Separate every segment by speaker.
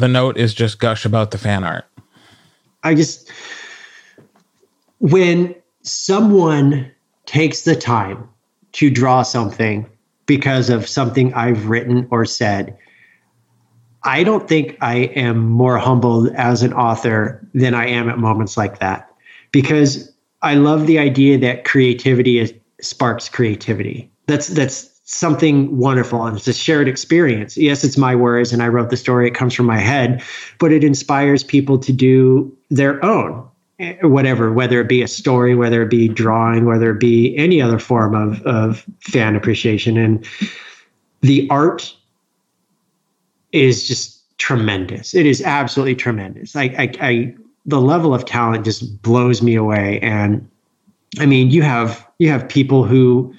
Speaker 1: the note is just gush about the fan art.
Speaker 2: I just when someone takes the time to draw something because of something I've written or said, I don't think I am more humbled as an author than I am at moments like that because I love the idea that creativity is, sparks creativity. That's that's something wonderful and it's a shared experience. Yes, it's my words and I wrote the story, it comes from my head, but it inspires people to do their own eh, whatever, whether it be a story, whether it be drawing, whether it be any other form of, of fan appreciation. And the art is just tremendous. It is absolutely tremendous. I, I, I the level of talent just blows me away. And I mean, you have you have people who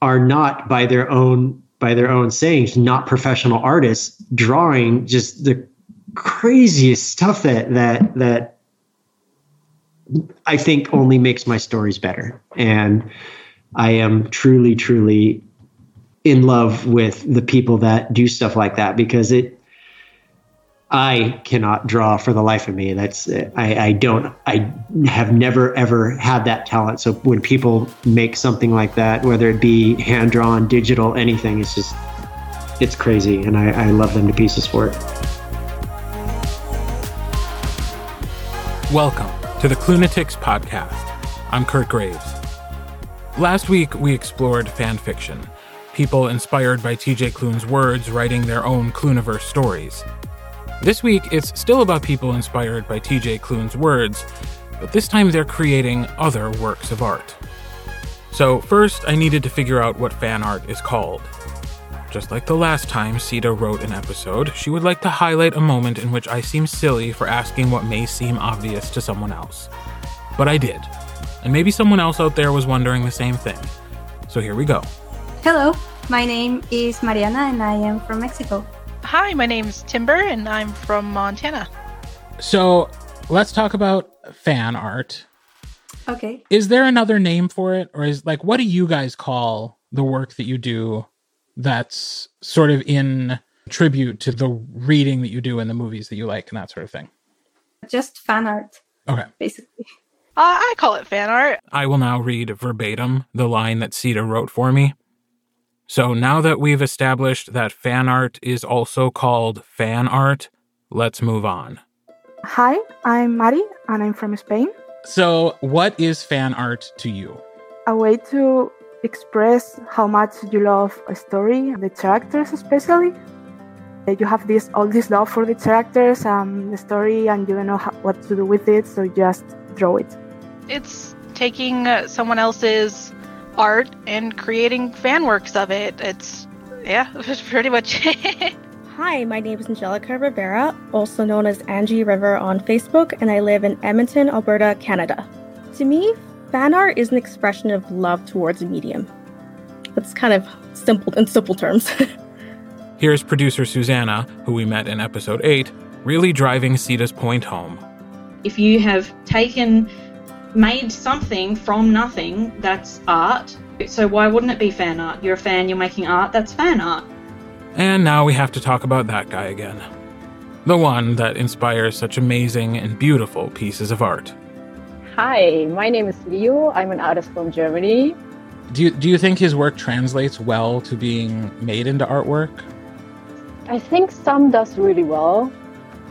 Speaker 2: are not by their own by their own sayings not professional artists drawing just the craziest stuff that that that I think only makes my stories better. And I am truly, truly in love with the people that do stuff like that because it I cannot draw for the life of me. That's I, I don't I have never ever had that talent. So when people make something like that, whether it be hand drawn, digital, anything, it's just it's crazy, and I, I love them to pieces for it.
Speaker 1: Welcome to the Klunatics podcast. I'm Kirt Graves. Last week we explored fan fiction, people inspired by T.J. Klune's words writing their own Kluniverse stories. This week, it's still about people inspired by TJ Klune's words, but this time they're creating other works of art. So, first, I needed to figure out what fan art is called. Just like the last time Sita wrote an episode, she would like to highlight a moment in which I seem silly for asking what may seem obvious to someone else. But I did. And maybe someone else out there was wondering the same thing. So here we go.
Speaker 3: Hello, my name is Mariana and I am from Mexico.
Speaker 4: Hi, my name's Timber, and I'm from Montana.
Speaker 1: So let's talk about fan art.
Speaker 3: Okay.
Speaker 1: Is there another name for it? Or is like, what do you guys call the work that you do that's sort of in tribute to the reading that you do in the movies that you like and that sort of thing?
Speaker 3: Just fan art.
Speaker 1: Okay.
Speaker 3: Basically.
Speaker 4: Uh, I call it fan art.
Speaker 1: I will now read verbatim the line that Sita wrote for me. So now that we've established that fan art is also called fan art, let's move on.
Speaker 5: Hi, I'm Mari and I'm from Spain.
Speaker 1: So, what is fan art to you?
Speaker 5: A way to express how much you love a story, the characters especially. You have this all this love for the characters and the story, and you don't know how, what to do with it, so you just draw it.
Speaker 4: It's taking uh, someone else's art and creating fan works of it. It's yeah, that's pretty much it.
Speaker 6: Hi, my name is Angelica Rivera, also known as Angie River on Facebook, and I live in Edmonton, Alberta, Canada. To me, fan art is an expression of love towards a medium. That's kind of simple in simple terms.
Speaker 1: Here's producer Susannah, who we met in episode 8, really driving Sita's point home.
Speaker 7: If you have taken made something from nothing that's art. So why wouldn't it be fan art? You're a fan, you're making art, that's fan art.
Speaker 1: And now we have to talk about that guy again. The one that inspires such amazing and beautiful pieces of art.
Speaker 8: Hi, my name is Leo. I'm an artist from Germany.
Speaker 1: Do you, do you think his work translates well to being made into artwork?
Speaker 8: I think some does really well.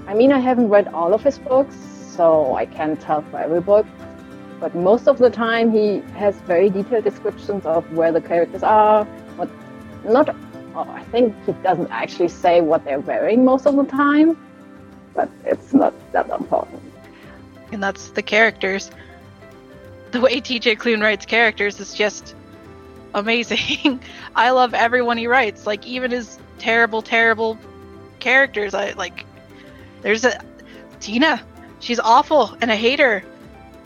Speaker 8: I mean, I haven't read all of his books, so I can't tell for every book, but most of the time, he has very detailed descriptions of where the characters are. What, not, oh, I think he doesn't actually say what they're wearing most of the time, but it's not that important.
Speaker 4: And that's the characters. The way TJ Klune writes characters is just amazing. I love everyone he writes, like even his terrible, terrible characters. I like. There's a Tina. She's awful, and I hate her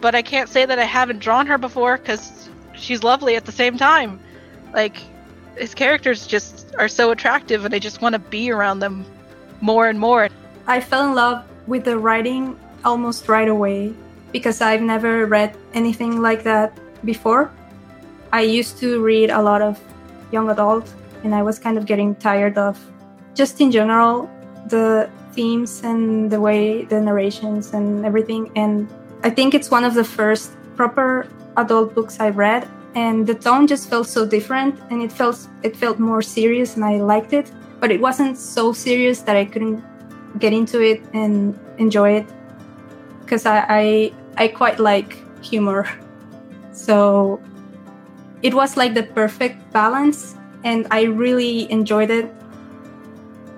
Speaker 4: but I can't say that I haven't drawn her before because she's lovely at the same time. Like, his characters just are so attractive, and I just want to be around them more and more.
Speaker 3: I fell in love with the writing almost right away because I've never read anything like that before. I used to read a lot of young adult, and I was kind of getting tired of just in general the themes and the way the narrations and everything. And I think it's one of the first proper adult books I read. And the tone just felt so different, and it felt it felt more serious, and I liked it. But it wasn't so serious that I couldn't get into it and enjoy it because I, I I quite like humor. So it was like the perfect balance and I really enjoyed it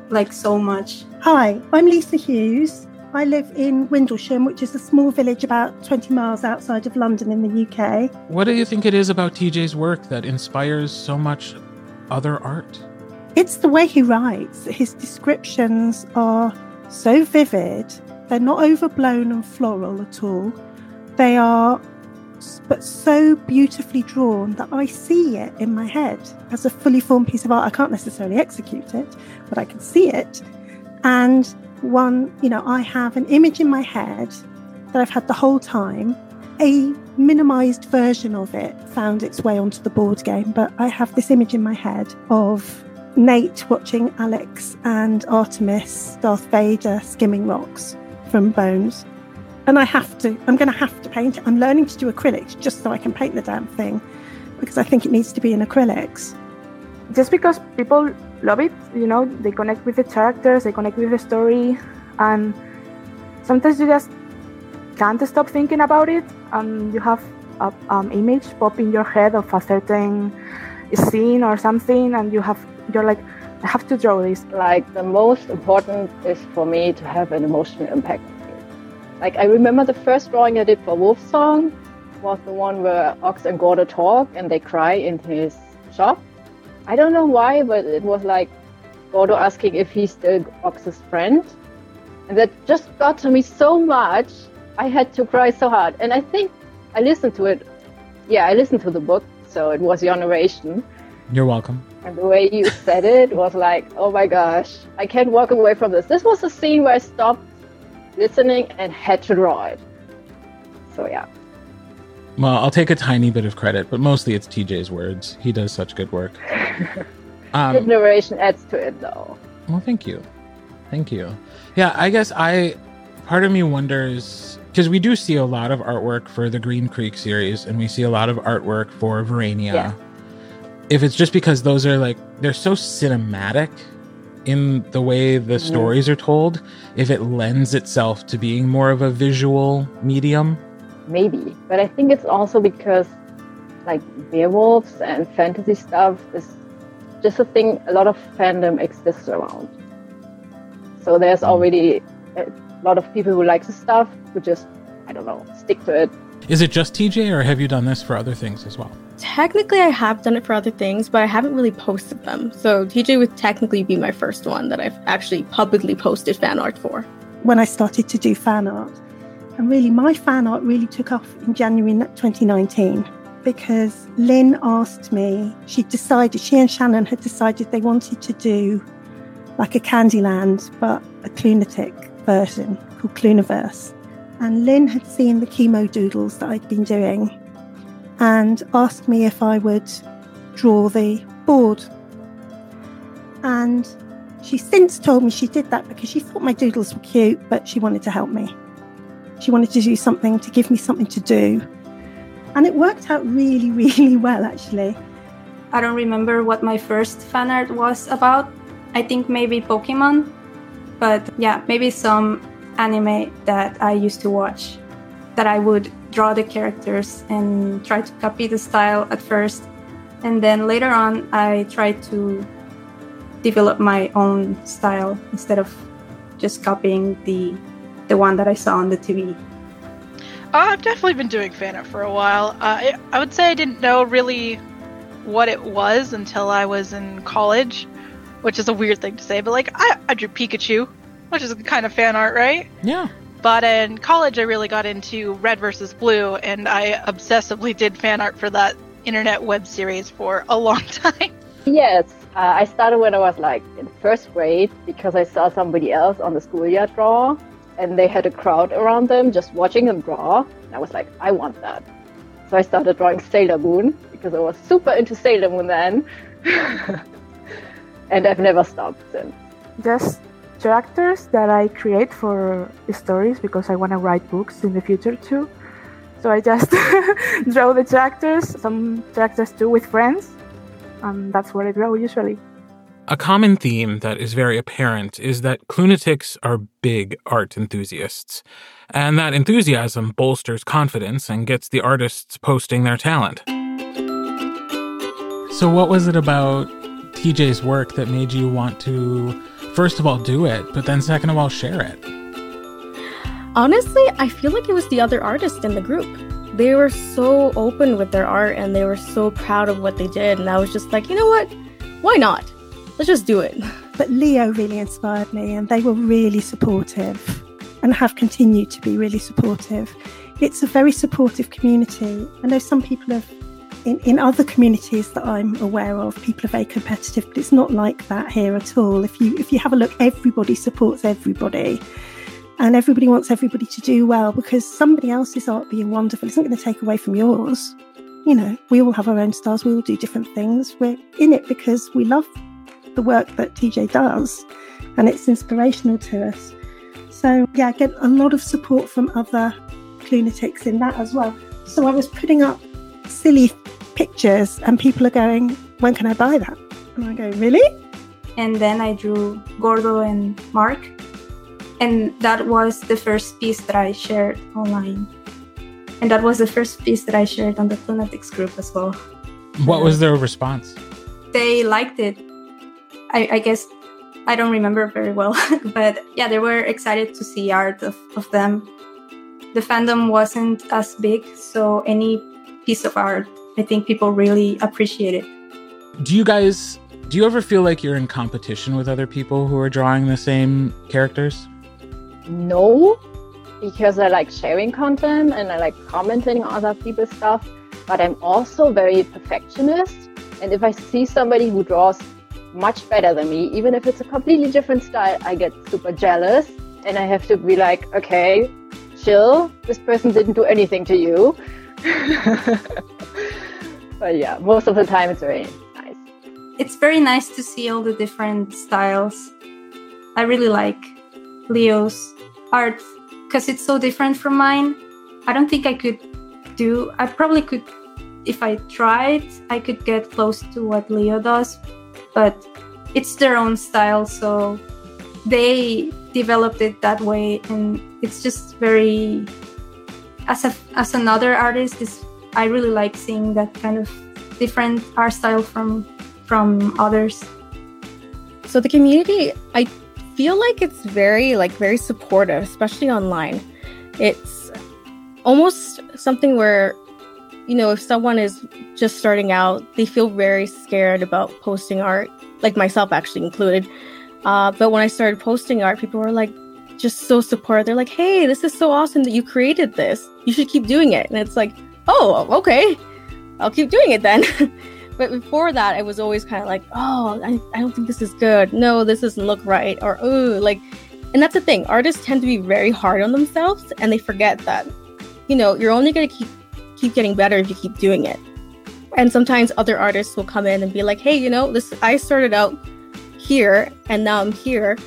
Speaker 3: like so much.
Speaker 9: Hi, I'm Lisa Hughes. I live in Windlesham, which is a small village about 20 miles outside of London in the UK.
Speaker 1: What do you think it is about TJ's work that inspires so much other art?
Speaker 9: It's the way he writes. His descriptions are so vivid, they're not overblown and floral at all. They are but so beautifully drawn that I see it in my head as a fully formed piece of art. I can't necessarily execute it, but I can see it. And one, you know, I have an image in my head that I've had the whole time. A minimized version of it found its way onto the board game, but I have this image in my head of Nate watching Alex and Artemis, Darth Vader, skimming rocks from Bones and I have to, I'm going to have to paint it. I'm learning to do acrylics just so I can paint the damn thing because I think it needs to be in acrylics.
Speaker 5: Just because people love it, you know, they connect with the characters, they connect with the story, and sometimes you just can't stop thinking about it, and you have an um, image pop in your head of a certain scene or something, and you have, you're like, I have to draw this.
Speaker 8: Like the most important is for me to have an emotional impact like I remember the first drawing I did for Wolf Song was the one where Ox and Gordo talk and they cry in his shop. I don't know why, but it was like Gordo asking if he's still Ox's friend. And that just got to me so much. I had to cry so hard. And I think I listened to it. Yeah, I listened to the book, so it was your narration.
Speaker 1: You're welcome.
Speaker 8: And the way you said it was like, oh my gosh, I can't walk away from this. This was a scene where I stopped listening and had to draw it. So yeah.
Speaker 1: Well, I'll take a tiny bit of credit, but mostly it's TJ's words. He does such good work.
Speaker 8: Um, His narration adds to it, though.
Speaker 1: Well, thank you, thank you. Yeah, I guess I. Part of me wonders because we do see a lot of artwork for the Green Creek series, and we see a lot of artwork for Verania. Yeah. If it's just because those are like they're so cinematic in the way the stories are told if it lends itself to being more of a visual medium
Speaker 8: maybe but i think it's also because like werewolves and fantasy stuff is just a thing a lot of fandom exists around so there's mm. already a lot of people who like the stuff who just i don't know stick to it
Speaker 1: is it just tj or have you done this for other things as well
Speaker 6: Technically, I have done it for other things, but I haven't really posted them. So TJ would technically be my first one that I've actually publicly posted fan art for.
Speaker 9: When I started to do fan art, and really my fan art really took off in January 2019 because Lynn asked me, she decided, she and Shannon had decided they wanted to do like a Candyland, but a Klunatic version called Kluniverse. And Lynn had seen the chemo doodles that I'd been doing and asked me if I would draw the board. And she since told me she did that because she thought my doodles were cute, but she wanted to help me. She wanted to do something to give me something to do. And it worked out really, really well, actually.
Speaker 3: I don't remember what my first fan art was about. I think maybe Pokemon, but yeah, maybe some anime that I used to watch that I would draw the characters and try to copy the style at first. And then later on, I tried to develop my own style instead of just copying the the one that I saw on the TV.
Speaker 4: Uh, I've definitely been doing fan art for a while. Uh, I, I would say I didn't know really what it was until I was in college, which is a weird thing to say, but like I, I drew Pikachu, which is kind of fan art, right?
Speaker 1: Yeah.
Speaker 4: But in college, I really got into Red versus Blue, and I obsessively did fan art for that internet web series for a long time.
Speaker 8: Yes, uh, I started when I was like in first grade because I saw somebody else on the schoolyard draw, and they had a crowd around them just watching them draw. And I was like, I want that. So I started drawing Sailor Moon because I was super into Sailor Moon then. and I've never stopped since.
Speaker 5: Just characters that I create for stories because I want to write books in the future too. So I just draw the characters, some characters too with friends, and that's what I draw usually.
Speaker 1: A common theme that is very apparent is that Klunatics are big art enthusiasts, and that enthusiasm bolsters confidence and gets the artists posting their talent. So, what was it about TJ's work that made you want to, first of all, do it, but then second of all, share it?
Speaker 6: Honestly, I feel like it was the other artists in the group. They were so open with their art and they were so proud of what they did. And I was just like, you know what? Why not? Let's just do it.
Speaker 9: But Leo really inspired me, and they were really supportive and have continued to be really supportive. It's a very supportive community. I know some people have, in, in other communities that I'm aware of, people are very competitive, but it's not like that here at all. If you if you have a look, everybody supports everybody and everybody wants everybody to do well because somebody else's art being wonderful isn't going to take away from yours. You know, we all have our own styles, we all do different things. We're in it because we love the work that TJ does and it's inspirational to us. So, yeah, I get a lot of support from other lunatics in that as well. So, I was putting up silly pictures and people are going, When can I buy that? And I go, Really?
Speaker 3: And then I drew Gordo and Mark and that was the first piece that I shared online. And that was the first piece that I shared on the Lunatics group as well.
Speaker 1: What was their response?
Speaker 3: They liked it. I, I guess I don't remember very well, but yeah, they were excited to see art of, of them. The fandom wasn't as big, so any piece of art, I think people really appreciate it.
Speaker 1: Do you guys do you ever feel like you're in competition with other people who are drawing the same characters?
Speaker 8: no, because I like sharing content and I like commenting on other people's stuff. But I'm also very perfectionist. And if I see somebody who draws much better than me, even if it's a completely different style, I get super jealous. And I have to be like, okay, chill. This person didn't do anything to you. but yeah, most of the time it's very nice.
Speaker 3: It's very nice to see all the different styles. I really like Leo's art because it's so different from mine. I don't think I could do, I probably could, if I tried, I could get close to what Leo does, but it's their own style. So they developed it that way. And it's just very, as, a, as another artist, is I really like seeing that kind of different art style from from others.
Speaker 6: So the community, I feel like it's very like very supportive, especially online. It's almost something where you know, if someone is just starting out, they feel very scared about posting art, like myself actually included. Uh, but when I started posting art, people were like just so supportive. They're like, "Hey, this is so awesome that you created this. You should keep doing it." And it's like, "Oh, okay, I'll keep doing it then." But before that, I was always kind of like, oh, I, I don't think this is good. No, this doesn't look right. Or, oh, like, and that's the thing. Artists tend to be very hard on themselves and they forget that, you know, you're only going to keep keep getting better if you keep doing it. And sometimes other artists will come in and be like, hey, you know, this I started out here and now I'm here.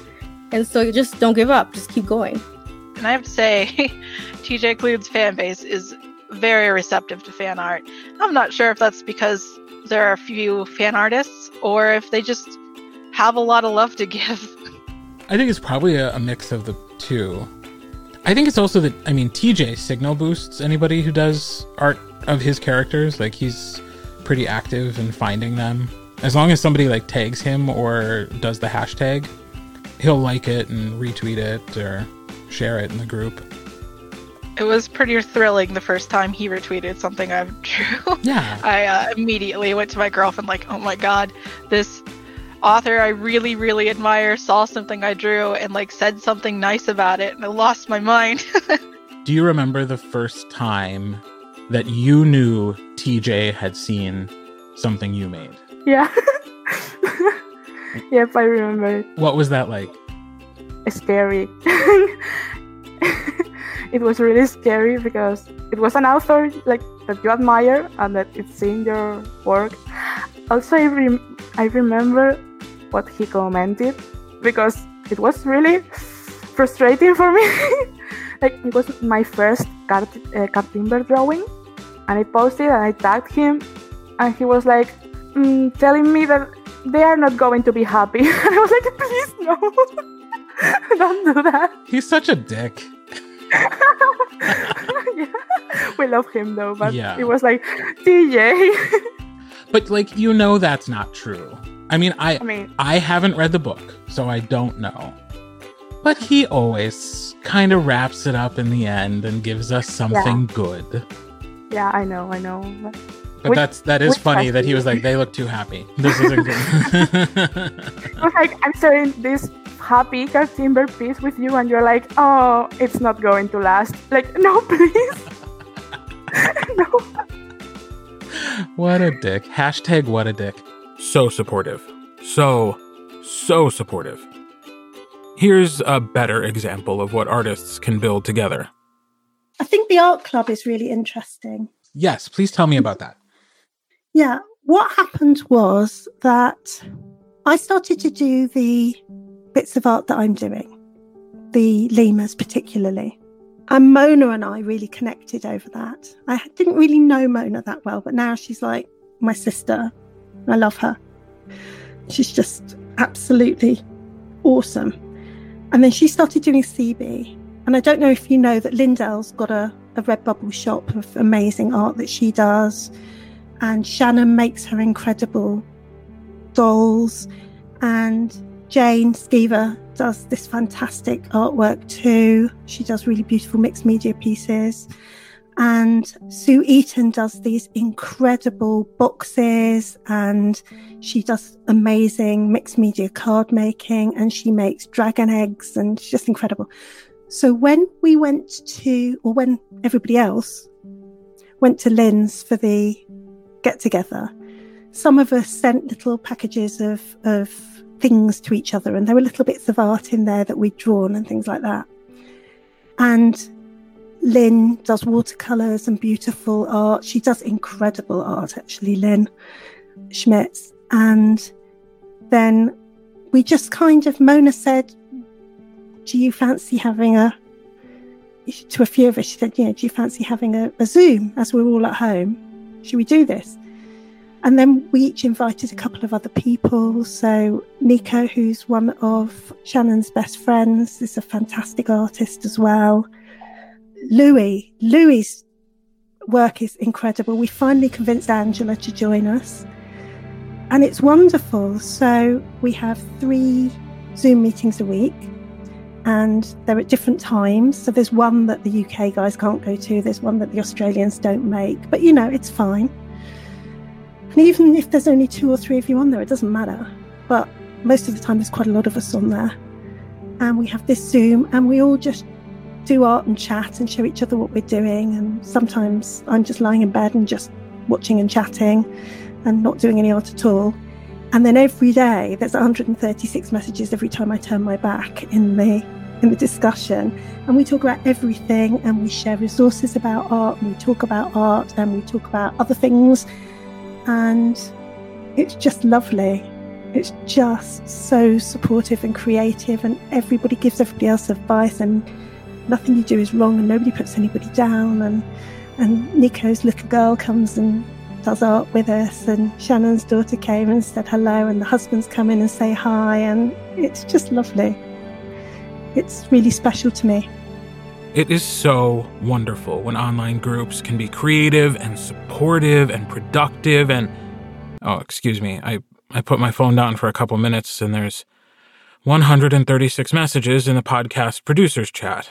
Speaker 6: And so you just don't give up, just keep going.
Speaker 4: And I have to say, TJ Klune's fan base is very receptive to fan art. I'm not sure if that's because there are a few fan artists or if they just have a lot of love to give.
Speaker 1: I think it's probably a, a mix of the two. I think it's also that I mean TJ signal boosts anybody who does art of his characters. Like he's pretty active in finding them. As long as somebody like tags him or does the hashtag, he'll like it and retweet it or share it in the group.
Speaker 4: It was pretty thrilling the first time he retweeted something I drew.
Speaker 1: Yeah.
Speaker 4: I uh, immediately went to my girlfriend like, "Oh my god, this author I really really admire saw something I drew and like said something nice about it." And I lost my mind.
Speaker 1: Do you remember the first time that you knew TJ had seen something you made?
Speaker 5: Yeah. yep, I remember.
Speaker 1: What was that like?
Speaker 5: Scary it was really scary because it was an author like that you admire and that it's in your work. Also, I, rem- I remember what he commented because it was really frustrating for me. like it was my first card, uh, card timber drawing, and I posted and I tagged him, and he was like mm, telling me that they are not going to be happy. I was like, please no, don't do that.
Speaker 1: He's such a dick.
Speaker 5: yeah. We love him though, but
Speaker 1: Yeah.
Speaker 5: it was like TJ.
Speaker 1: But like you know that's not true. I mean, I
Speaker 5: I mean,
Speaker 1: I haven't read the book, so I don't know. But he always kind of wraps it up in the end and gives us something good.
Speaker 5: yeah, I know, I know. But Which-
Speaker 1: that's that is funny that he was like, they look too happy. This isn't good.
Speaker 5: I was like, I'm sharing this happy card timber piece with you, and you're like, oh, it's not going to last. Like, no, please. no.
Speaker 1: what a dick. Hashtag what a dick. So supportive. So, so supportive. Here's a better example of what artists can build together.
Speaker 9: I think the art club is really interesting.
Speaker 1: Yes, please tell me about that.
Speaker 9: Yeah, what happened was that I started to do the bits of art that I'm doing, the lemurs particularly. And Mona and I really connected over that. I didn't really know Mona that well, but now she's like my sister. I love her. She's just absolutely awesome. And then she started doing CB. And I don't know if you know that Lindell's got a, a Redbubble shop of amazing art that she does and Shannon makes her incredible dolls, and Jane Skeever does this fantastic artwork too. She does really beautiful mixed media pieces. And Sue Eaton does these incredible boxes and she does amazing mixed media card making and she makes dragon eggs and she's just incredible. So when we went to, or when everybody else went to Lynn's for the get together, some of us sent little packages of, of things to each other, and there were little bits of art in there that we'd drawn and things like that. And Lynn does watercolors and beautiful art. She does incredible art, actually, Lynn Schmitz. And then we just kind of, Mona said, Do you fancy having a, to a few of us, she said, you know, do you fancy having a, a Zoom as we're all at home? Should we do this? And then we each invited a couple of other people. So Nico, who's one of Shannon's best friends, is a fantastic artist as well. Louis, Louis's work is incredible. We finally convinced Angela to join us. And it's wonderful. So we have three Zoom meetings a week and they're at different times. So there's one that the UK guys can't go to, there's one that the Australians don't make, but you know, it's fine. And even if there's only two or three of you on there, it doesn't matter. But most of the time, there's quite a lot of us on there. And we have this Zoom, and we all just do art and chat and show each other what we're doing. And sometimes I'm just lying in bed and just watching and chatting and not doing any art at all. And then every day there's 136 messages every time I turn my back in the in the discussion. And we talk about everything and we share resources about art and we talk about art and we talk about other things. And it's just lovely. It's just so supportive and creative and everybody gives everybody else advice and nothing you do is wrong and nobody puts anybody down and and Nico's little girl comes and does art with us and Shannon's daughter came and said hello and the husbands come in and say hi and it's just lovely. It's really special to me.
Speaker 1: It is so wonderful when online groups can be creative and supportive and productive and oh, excuse me. I I put my phone down for a couple minutes and there's 136 messages in the podcast producers chat.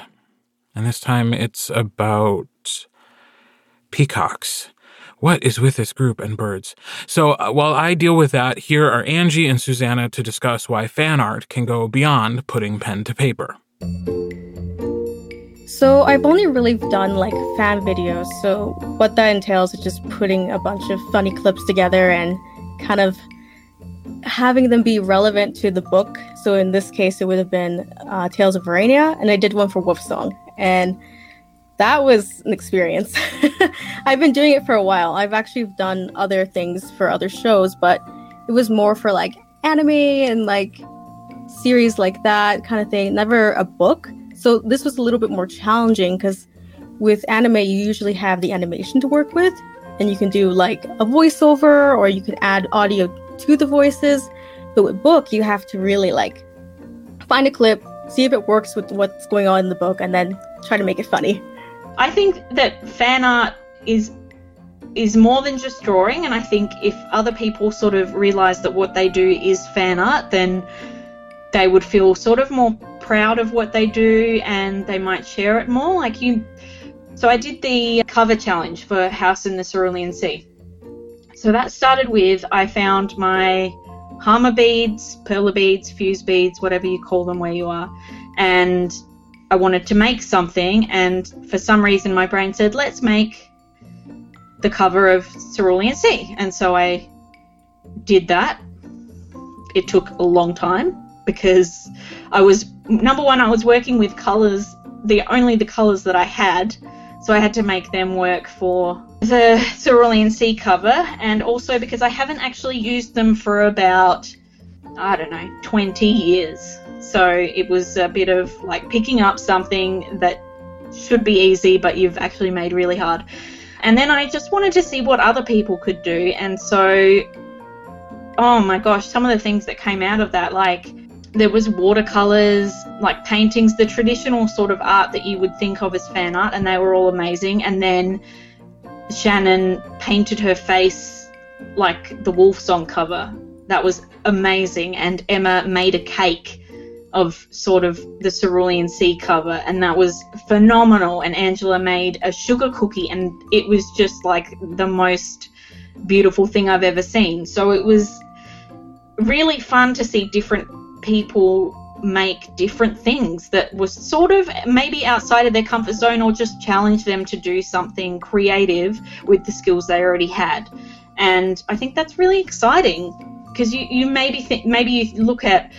Speaker 1: And this time it's about peacocks. What is with this group and birds? So uh, while I deal with that, here are Angie and Susannah to discuss why fan art can go beyond putting pen to paper.
Speaker 6: So I've only really done like fan videos. So what that entails is just putting a bunch of funny clips together and kind of having them be relevant to the book. So in this case, it would have been uh, Tales of Verania, and I did one for Wolf Song, and that was an experience. I've been doing it for a while. I've actually done other things for other shows, but it was more for like anime and like series like that kind of thing, never a book. So this was a little bit more challenging because with anime, you usually have the animation to work with, and you can do like a voiceover or you can add audio to the voices. But with book, you have to really like find a clip, see if it works with what's going on in the book, and then try to make it funny.
Speaker 7: I think that fan art is is more than just drawing and I think if other people sort of realize that what they do is fan art then they would feel sort of more proud of what they do and they might share it more like you so I did the cover challenge for House in the Cerulean Sea so that started with I found my Hama beads, Perler beads, fuse beads, whatever you call them where you are and I wanted to make something, and for some reason my brain said, let's make the cover of Cerulean Sea. And so I did that. It took a long time because I was, number one, I was working with colours, the only the colours that I had. So I had to make them work for the Cerulean Sea cover, and also because I haven't actually used them for about, I don't know, 20 years. So it was a bit of like picking up something that should be easy, but you've actually made really hard. And then I just wanted to see what other people could do. And so, oh my gosh, some of the things that came out of that, like there was watercolors, like paintings, the traditional sort of art that you would think of as fan art, and they were all amazing. And then Shannon painted her face like the Wolf Song cover. That was amazing. And Emma made a cake of sort of the Cerulean Sea cover, and that was phenomenal. And Angela made a sugar cookie, and it was just like the most beautiful thing I've ever seen. So it was really fun to see different people make different things that was sort of maybe outside of their comfort zone or just challenge them to do something creative with the skills they already had. And I think that's really exciting because you, you maybe think maybe you look at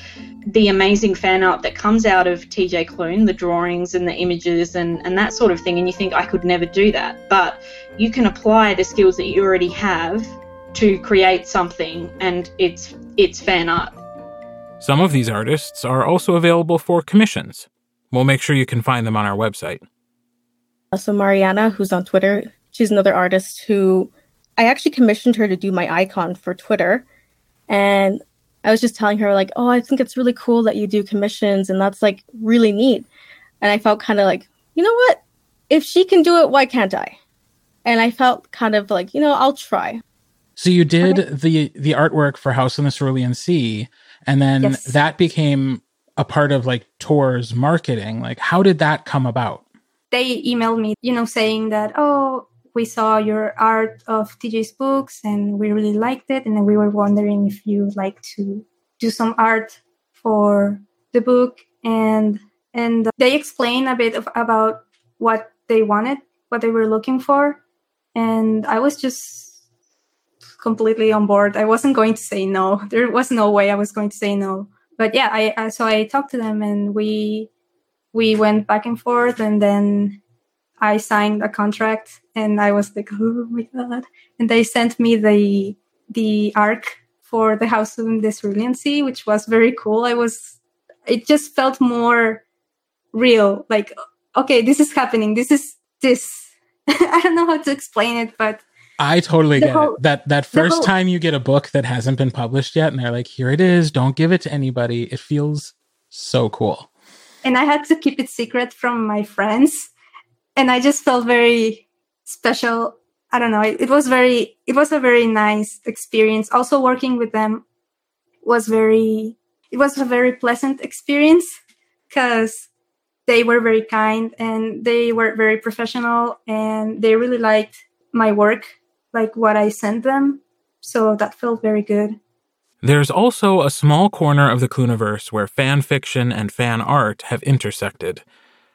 Speaker 7: the amazing fan art that comes out of TJ Klune, the drawings and the images and, and that sort of thing, and you think, I could never do that. But you can apply the skills that you already have to create something, and it's, it's fan art.
Speaker 1: Some of these artists are also available for commissions. We'll make sure you can find them on our website.
Speaker 6: So, Mariana, who's on Twitter, she's another artist who I actually commissioned her to do my icon for Twitter. And I was just telling her like, "Oh, I think it's really cool that you do commissions and that's like really neat." And I felt kind of like, "You know what? If she can do it, why can't I?" And I felt kind of like, "You know, I'll try."
Speaker 1: So you did okay. the the artwork for House in the Cerulean Sea and then yes. that became a part of like Tor's marketing. Like how did that come about?
Speaker 3: They emailed me, you know, saying that, "Oh, we saw your art of TJ's books and we really liked it. And we were wondering if you would like to do some art for the book. And and they explained a bit of, about what they wanted, what they were looking for. And I was just completely on board. I wasn't going to say no. There was no way I was going to say no. But yeah, I, I so I talked to them and we we went back and forth and then I signed a contract and I was like, oh my god! And they sent me the the arc for the House of Cerulean which was very cool. I was, it just felt more real. Like, okay, this is happening. This is this. I don't know how to explain it, but
Speaker 1: I totally get whole, it. That that first whole, time you get a book that hasn't been published yet, and they're like, "Here it is. Don't give it to anybody." It feels so cool.
Speaker 3: And I had to keep it secret from my friends and I just felt very special. I don't know. It, it, was very, it was a very nice experience. Also working with them was very, it was a very pleasant experience because they were very kind and they were very professional and they really liked my work, like what I sent them. So that felt very good.
Speaker 1: There's also a small corner of the Kluniverse where fan fiction and fan art have intersected.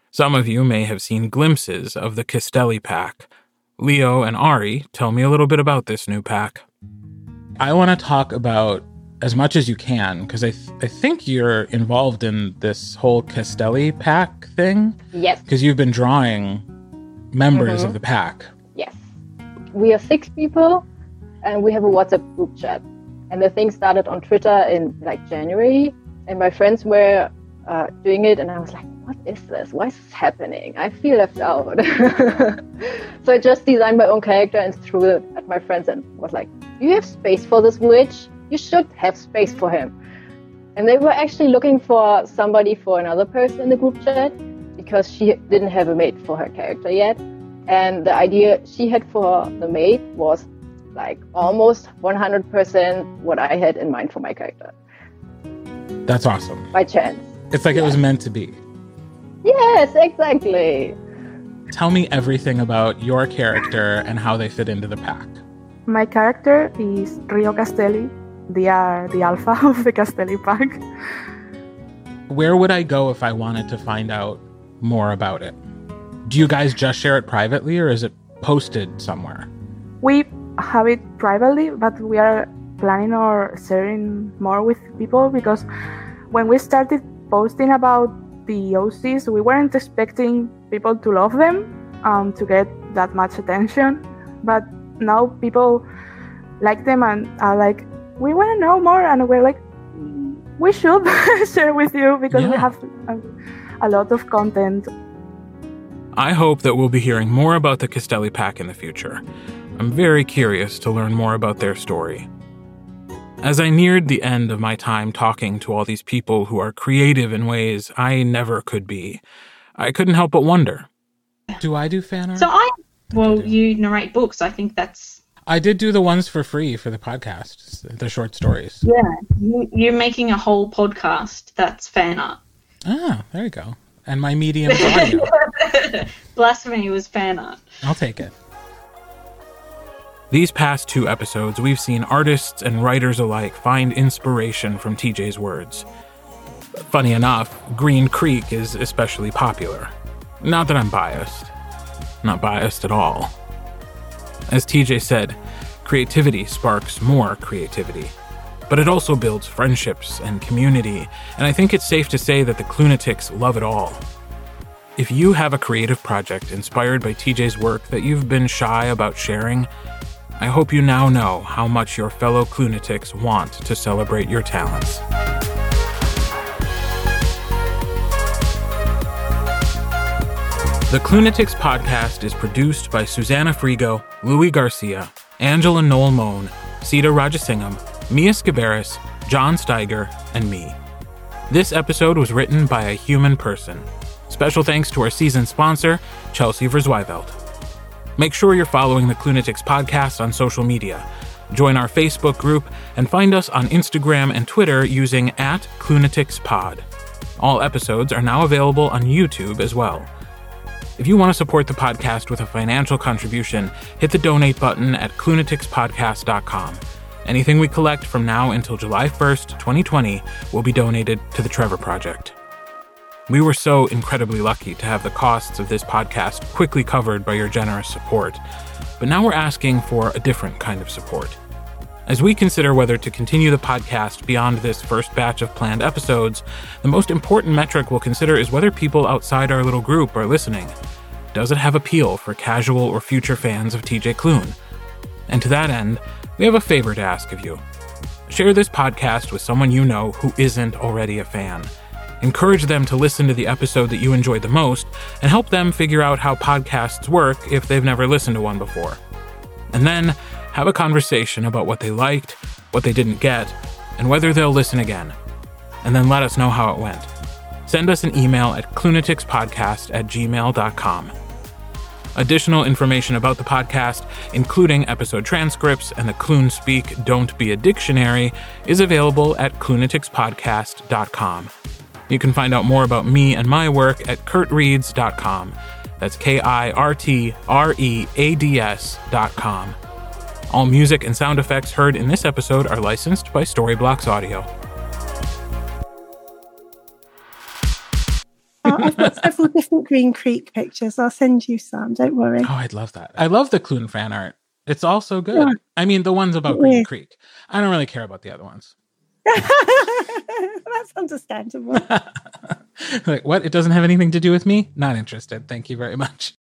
Speaker 1: Some of you may have seen glimpses of the Castelli pack. Leo and Ari tell me a little bit about this new pack. I want to talk about as much as you can because I, th- I think you're involved in this whole Castelli pack thing.
Speaker 8: Yes.
Speaker 1: Because you've been drawing members mm-hmm. of the pack.
Speaker 8: We are six people and we have a WhatsApp group chat. And the thing started on Twitter in like January and my friends were uh, doing it, and I was like, "What is this? Why is this happening? I feel left out." so I just designed my own character and threw it at my friends, and was like, "You have space for this witch? You should have space for him." And they were actually looking for somebody for another person in the group chat because she didn't have a mate for her character yet. And the idea she had for the maid was like almost 100% what I had in mind for my character.
Speaker 1: That's awesome.
Speaker 8: By chance.
Speaker 1: It's like it was meant to be.
Speaker 8: Yes, exactly.
Speaker 1: Tell me everything about your character and how they fit into the pack.
Speaker 5: My character is Rio Castelli. They are uh, the alpha of the Castelli pack.
Speaker 1: Where would I go if I wanted to find out more about it? Do you guys just share it privately or is it posted somewhere?
Speaker 5: We have it privately, but we are planning on sharing more with people because when we started posting about the OCs, we weren't expecting people to love them, um, to get that much attention. But now people like them and are like, we want to know more, and we're like, we should share with you because yeah. we have a, a lot of content.
Speaker 1: I hope that we'll be hearing more about the Castelli Pack in the future. I'm very curious to learn more about their story. As I neared the end of my time talking to all these people who are creative in ways I never could be, I couldn't help but wonder do I do fan art?
Speaker 7: So I, well, you narrate books. I think that's.
Speaker 1: I did do the ones for free for the podcast, the short stories.
Speaker 7: Yeah, you're making a whole podcast that's fan art.
Speaker 1: Ah, there you go. And my medium audio.
Speaker 7: Blasphemy was fan art.
Speaker 1: I'll take it. These past two episodes, we've seen artists and writers alike find inspiration from TJ's words. Funny enough, Green Creek is especially popular. Not that I'm biased. Not biased at all. As TJ said, creativity sparks more creativity. But it also builds friendships and community, and I think it's safe to say that the Klunatics love it all. If you have a creative project inspired by TJ's work that you've been shy about sharing, I hope you now know how much your fellow Klunatics want to celebrate your talents. The Klunatics podcast is produced by Susannah Frigo, Luis Garcia, Angela Noll Mohn, Sita Rajasingham, Mia Sciberras, Jon Steiger, and me. This episode was written by a human person. Special thanks to our season sponsor, Chelsea Verzwyvelt. Make sure you're following the Klunatics podcast on social media. Join our Facebook group and find us on Instagram and Twitter using at KlunaticsPod. All episodes are now available on YouTube as well. If you want to support the podcast with a financial contribution, hit the donate button at klunaticspodcast.com. Anything we collect from now until July 1st, 2020, will be donated to the Trevor Project. We were so incredibly lucky to have the costs of this podcast quickly covered by your generous support, but now we're asking for a different kind of support. As we consider whether to continue the podcast beyond this first batch of planned episodes, the most important metric we'll consider is whether people outside our little group are listening. Does it have appeal for casual or future fans of TJ Klune? And to that end, we have a favor to ask of you. Share this podcast with someone you know who isn't already a fan. Encourage them to listen to the episode that you enjoyed the most, and help them figure out how podcasts work if they've never listened to one before. And then have a conversation about what they liked, what they didn't get, and whether they'll listen again. And then let us know how it went. Send us an email at klunaticspodcast at gmail.com. Additional information about the podcast, including episode transcripts and the Klune Speak Don't Be a Dictionary, is available at klunaticspodcast.com. You can find out more about me and my work at kirtreads.com. That's K I R T R E A D S.com. All music and sound effects heard in this episode are licensed by Storyblocks Audio.
Speaker 9: I've got several different Green Creek pictures. I'll send you some. Don't worry.
Speaker 1: Oh, I'd love that. I love the Klune fan art. It's all so good. Yeah. I mean, the ones about Green yeah. Creek. I don't really care about the other ones.
Speaker 9: That's understandable.
Speaker 1: like, what? It doesn't have anything to do with me? Not interested. Thank you very much.